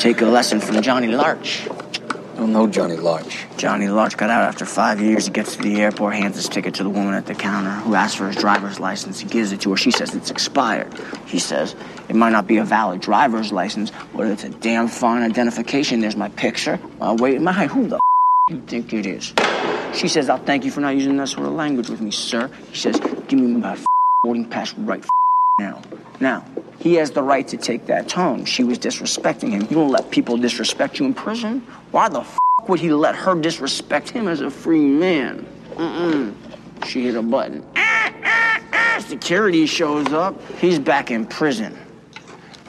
Take a lesson from Johnny Larch. I don't know Johnny Larch. Johnny Larch got out after five years. He gets to the airport, hands his ticket to the woman at the counter who asks for his driver's license. He gives it to her. She says it's expired. He says it might not be a valid driver's license, but it's a damn fine identification. There's my picture. Uh, wait, my height. who the f- you think it is? She says, I'll thank you for not using that sort of language with me, sir. He says, give me my f- boarding pass right f- now. Now, he has the right to take that tone. She was disrespecting him. You don't let people disrespect you in prison. Why the f- would he let her disrespect him as a free man? Mm-mm. She hit a button. Ah, ah, ah. Security shows up. He's back in prison.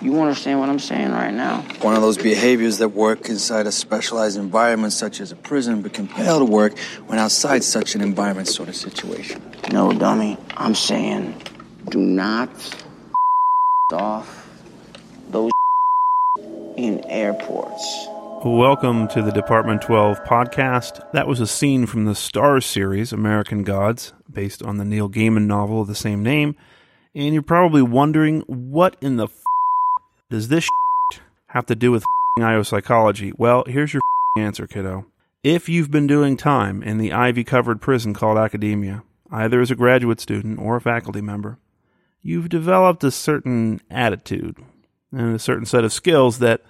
You understand what I'm saying right now? One of those behaviors that work inside a specialized environment such as a prison but fail to work when outside such an environment sort of situation. No, dummy. I'm saying do not off those in airports. Welcome to the Department 12 podcast. That was a scene from the Starz series, American Gods, based on the Neil Gaiman novel of the same name. And you're probably wondering, what in the f- does this have to do with IO psychology? Well, here's your answer, kiddo. If you've been doing time in the ivy covered prison called academia, either as a graduate student or a faculty member, you've developed a certain attitude and a certain set of skills that,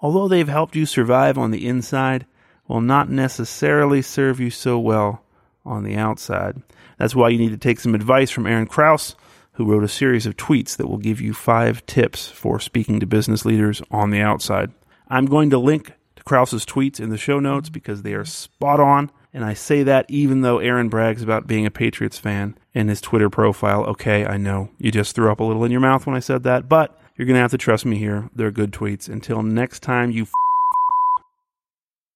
although they've helped you survive on the inside, will not necessarily serve you so well on the outside. That's why you need to take some advice from Aaron Kraus, who wrote a series of tweets that will give you five tips for speaking to business leaders on the outside. I'm going to link to Kraus's tweets in the show notes because they are spot on. And I say that even though Aaron brags about being a Patriots fan in his Twitter profile. Okay, I know you just threw up a little in your mouth when I said that, but you're going to have to trust me here. They're good tweets. Until next time you